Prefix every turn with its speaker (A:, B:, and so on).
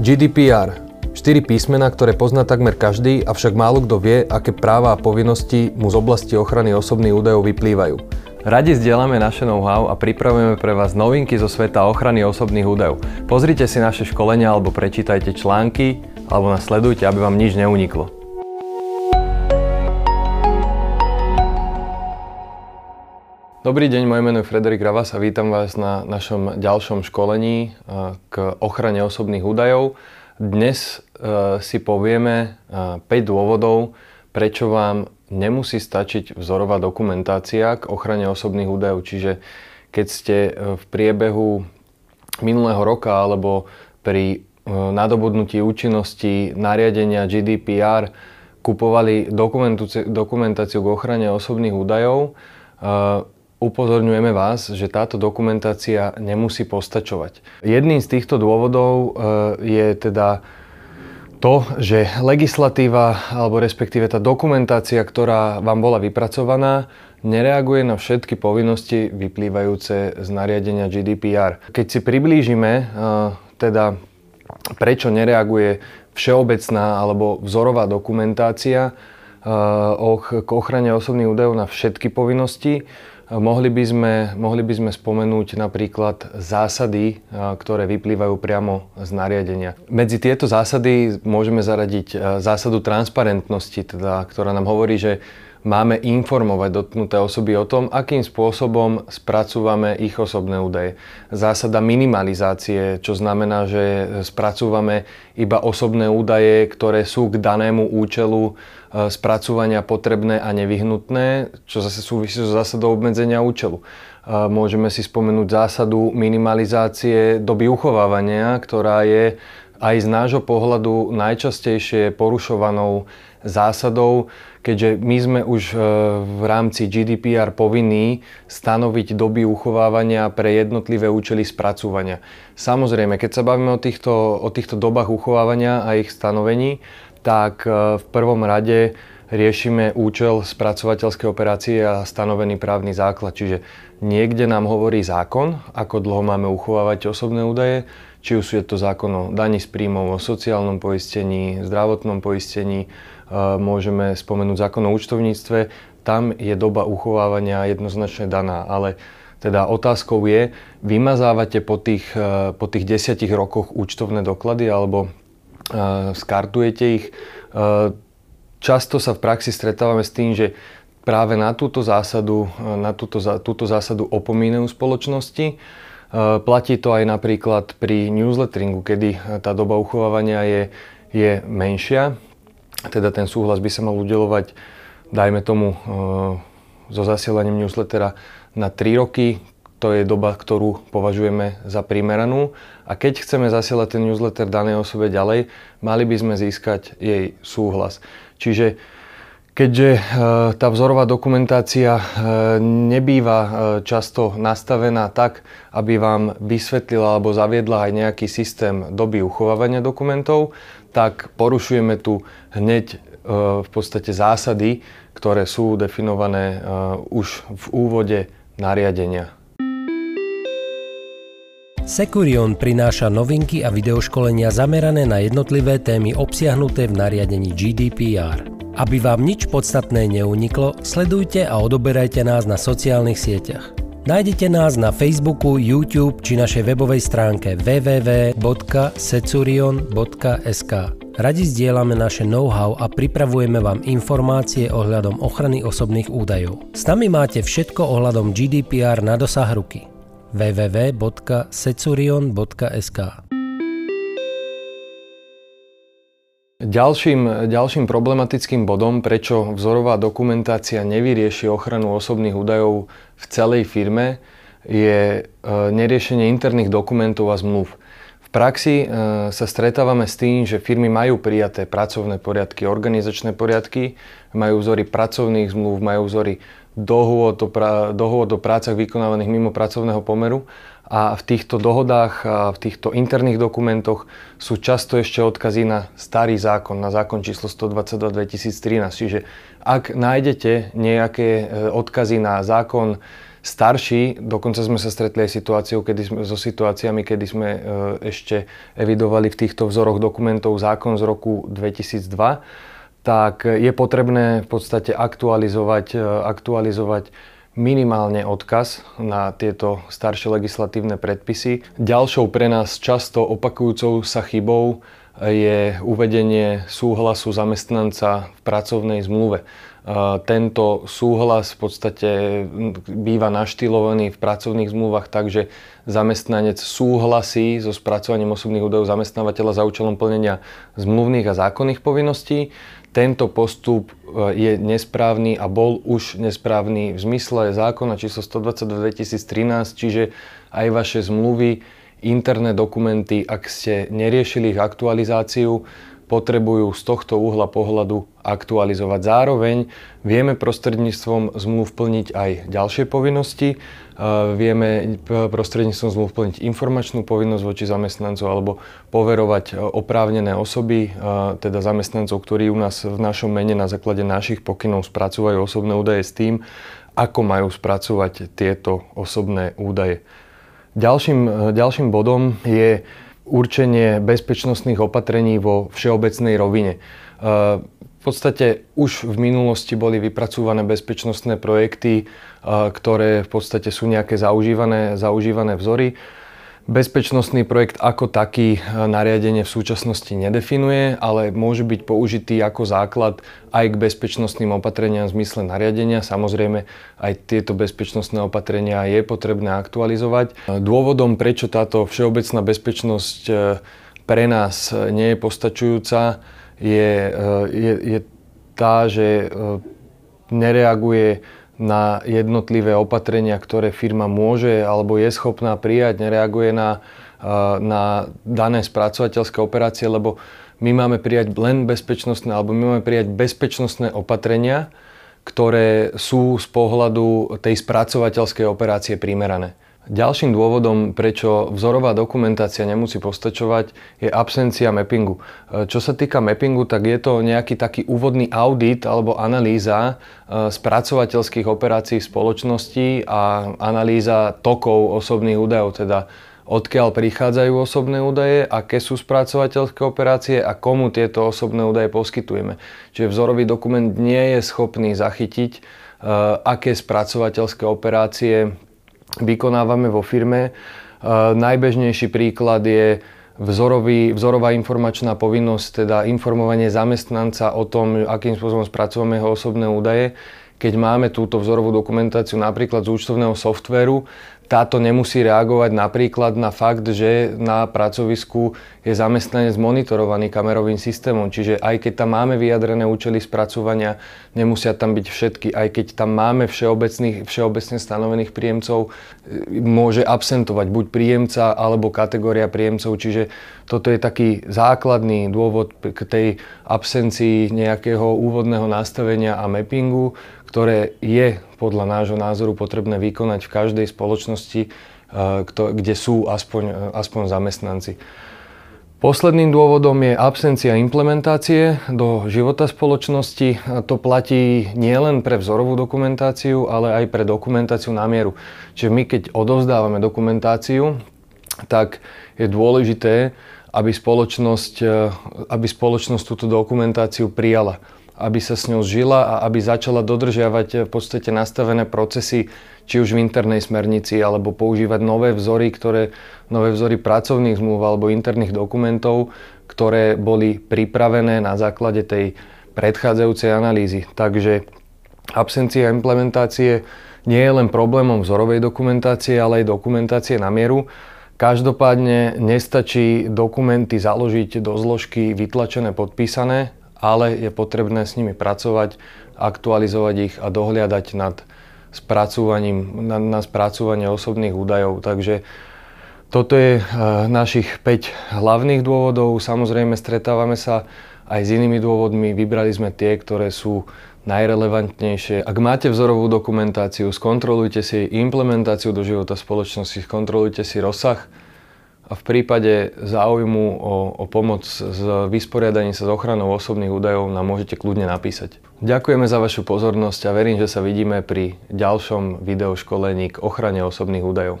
A: GDPR. Štyri písmena, ktoré pozná takmer každý, avšak málo kto vie, aké práva a povinnosti mu z oblasti ochrany osobných údajov vyplývajú. Radi zdieľame naše know-how a pripravujeme pre vás novinky zo sveta ochrany osobných údajov. Pozrite si naše školenia alebo prečítajte články, alebo nás sledujte, aby vám nič neuniklo. Dobrý deň, moje meno je Frederik Ravas a vítam vás na našom ďalšom školení eh, k ochrane osobných údajov. Dnes eh, si povieme 5 eh, dôvodov, prečo vám nemusí stačiť vzorová dokumentácia k ochrane osobných údajov. Čiže keď ste v priebehu minulého roka alebo pri nadobudnutí účinnosti nariadenia GDPR kupovali dokumentáciu k ochrane osobných údajov, upozorňujeme vás, že táto dokumentácia nemusí postačovať. Jedným z týchto dôvodov e, je teda to, že legislatíva alebo respektíve tá dokumentácia, ktorá vám bola vypracovaná, nereaguje na všetky povinnosti vyplývajúce z nariadenia GDPR. Keď si priblížime e, teda prečo nereaguje všeobecná alebo vzorová dokumentácia k ochrane osobných údajov na všetky povinnosti, Mohli by, sme, mohli by sme spomenúť napríklad zásady, ktoré vyplývajú priamo z nariadenia. Medzi tieto zásady môžeme zaradiť zásadu transparentnosti, teda, ktorá nám hovorí, že máme informovať dotknuté osoby o tom, akým spôsobom spracúvame ich osobné údaje. Zásada minimalizácie, čo znamená, že spracúvame iba osobné údaje, ktoré sú k danému účelu e, spracúvania potrebné a nevyhnutné, čo zase súvisí so zásadou obmedzenia účelu. E, môžeme si spomenúť zásadu minimalizácie doby uchovávania, ktorá je aj z nášho pohľadu najčastejšie porušovanou zásadou, keďže my sme už e, v rámci GDPR povinní stanoviť doby uchovávania pre jednotlivé účely spracúvania. Samozrejme, keď sa bavíme o týchto, o týchto dobách uchovávania a ich stanovení, tak e, v prvom rade riešime účel spracovateľskej operácie a stanovený právny základ. Čiže niekde nám hovorí zákon, ako dlho máme uchovávať osobné údaje, či už je to zákon o daní z príjmov, o sociálnom poistení, zdravotnom poistení, môžeme spomenúť zákon o účtovníctve, tam je doba uchovávania jednoznačne daná, ale teda otázkou je, vymazávate po tých, e, po tých desiatich rokoch účtovné doklady alebo uh, skartujete ich. Často sa v praxi stretávame s tým, že práve na túto zásadu, na túto, túto zásadu opomínajú spoločnosti. Platí to aj napríklad pri newsletteringu, kedy tá doba uchovávania je, je menšia, teda ten súhlas by sa mal udelovať, dajme tomu, e, so zasielaním newslettera na 3 roky, to je doba, ktorú považujeme za primeranú. A keď chceme zasielať ten newsletter danej osobe ďalej, mali by sme získať jej súhlas. Čiže keďže e, tá vzorová dokumentácia e, nebýva často nastavená tak, aby vám vysvetlila alebo zaviedla aj nejaký systém doby uchovávania dokumentov, tak porušujeme tu hneď e, v podstate zásady, ktoré sú definované e, už v úvode nariadenia.
B: Securion prináša novinky a videoškolenia zamerané na jednotlivé témy obsiahnuté v nariadení GDPR. Aby vám nič podstatné neuniklo, sledujte a odoberajte nás na sociálnych sieťach. Nájdete nás na Facebooku, YouTube či našej webovej stránke www.securion.sk. Radi zdieľame naše know-how a pripravujeme vám informácie ohľadom ochrany osobných údajov. S nami máte všetko ohľadom GDPR na dosah ruky. www.securion.sk
A: Ďalším, ďalším problematickým bodom, prečo vzorová dokumentácia nevyrieši ochranu osobných údajov v celej firme, je e, neriešenie interných dokumentov a zmluv. V praxi e, sa stretávame s tým, že firmy majú prijaté pracovné poriadky, organizačné poriadky, majú vzory pracovných zmluv, majú vzory dohôd o, prácach vykonávaných mimo pracovného pomeru a v týchto dohodách a v týchto interných dokumentoch sú často ešte odkazy na starý zákon, na zákon číslo 122 2013. Čiže ak nájdete nejaké e, odkazy na zákon starší. Dokonca sme sa stretli aj situáciou, kedy sme, so situáciami, kedy sme e, ešte evidovali v týchto vzoroch dokumentov zákon z roku 2002 tak je potrebné v podstate aktualizovať, e, aktualizovať minimálne odkaz na tieto staršie legislatívne predpisy. Ďalšou pre nás často opakujúcou sa chybou je uvedenie súhlasu zamestnanca v pracovnej zmluve. Tento súhlas v podstate býva naštylovaný v pracovných zmluvách tak, že zamestnanec súhlasí so spracovaním osobných údajov zamestnávateľa za účelom plnenia zmluvných a zákonných povinností. Tento postup e, je nesprávny a bol už nesprávny v zmysle zákona číslo 122 2013, čiže aj vaše zmluvy, interné dokumenty, ak ste neriešili ich aktualizáciu, potrebujú z tohto uhla pohľadu aktualizovať. Zároveň vieme prostredníctvom zmluv plniť aj ďalšie povinnosti. E, vieme prostredníctvom zmluv plniť informačnú povinnosť voči zamestnancov alebo poverovať e, oprávnené osoby, e, teda zamestnancov, ktorí u nás v našom mene na základe našich pokynov spracúvajú osobné údaje s tým, ako majú spracovať tieto osobné údaje. Ďalším, ďalším bodom je určenie bezpečnostných opatrení vo všeobecnej rovine. E, v podstate už v minulosti boli vypracúvané bezpečnostné projekty, e, ktoré v podstate sú nejaké zaužívané, zaužívané vzory. Bezpečnostný projekt ako taký e, nariadenie v súčasnosti nedefinuje, ale môže byť použitý ako základ aj k bezpečnostným opatreniam v zmysle nariadenia. Samozrejme, aj tieto bezpečnostné opatrenia je potrebné aktualizovať. E, dôvodom, prečo táto všeobecná bezpečnosť e, pre nás nie je postačujúca, je, je, je tá, že nereaguje na jednotlivé opatrenia, ktoré firma môže alebo je schopná prijať, nereaguje na, na dané spracovateľské operácie, lebo my máme prijať len bezpečnostné, alebo my máme prijať bezpečnostné opatrenia, ktoré sú z pohľadu tej spracovateľskej operácie primerané. Ďalším dôvodom, prečo vzorová dokumentácia nemusí postačovať, je absencia mappingu. E, čo sa týka mappingu, tak je to nejaký taký úvodný audit alebo analýza e, spracovateľských operácií spoločnosti a analýza tokov osobných údajov, teda odkiaľ prichádzajú osobné údaje, aké sú spracovateľské operácie a komu tieto osobné údaje poskytujeme. Čiže vzorový dokument nie je schopný zachytiť, e, aké spracovateľské operácie vykonávame vo firme. Najbežnejší príklad je vzorový, vzorová informačná povinnosť, teda informovanie zamestnanca o tom, akým spôsobom spracovame jeho osobné údaje. Keď máme túto vzorovú dokumentáciu napríklad z účtovného softvéru, táto nemusí reagovať napríklad na fakt, že na pracovisku je zamestnanec monitorovaný kamerovým systémom. Čiže aj keď tam máme vyjadrené účely spracovania, nemusia tam byť všetky. Aj keď tam máme všeobecne stanovených príjemcov, môže absentovať buď príjemca alebo kategória príjemcov. Čiže toto je taký základný dôvod k tej absencii nejakého úvodného nastavenia a mappingu, ktoré je podľa nášho názoru potrebné vykonať v každej spoločnosti, eh, kde sú aspoň, eh, aspoň zamestnanci. Posledným dôvodom je absencia implementácie do života spoločnosti. To platí nielen pre vzorovú dokumentáciu, ale aj pre dokumentáciu na mieru. Čiže my keď odovzdávame dokumentáciu, tak je dôležité, aby spoločnosť, eh, aby spoločnosť túto dokumentáciu prijala aby sa s ňou žila a aby začala dodržiavať eh, v podstate nastavené procesy, či už v internej smernici, alebo používať nové vzory, ktoré, nové vzory pracovných zmluv alebo interných dokumentov, ktoré boli pripravené na základe tej predchádzajúcej analýzy. Takže absencia implementácie nie je len problémom vzorovej dokumentácie, ale aj dokumentácie na mieru. Každopádne nestačí dokumenty založiť do zložky vytlačené, podpísané, ale je potrebné s nimi pracovať, aktualizovať ich a dohliadať nad spracúvaním, na, na spracúvanie osobných údajov. Takže toto je e, našich 5 hlavných dôvodov. Samozrejme stretávame sa aj s inými dôvodmi. Vybrali sme tie, ktoré sú najrelevantnejšie. Ak máte vzorovú dokumentáciu, skontrolujte si implementáciu do života spoločnosti, skontrolujte si rozsah a v prípade záujmu o, o pomoc s vysporiadaním sa s ochranou osobných údajov nám môžete kľudne napísať. Ďakujeme za vašu pozornosť a verím, že sa vidíme pri ďalšom videoškolení k ochrane osobných údajov.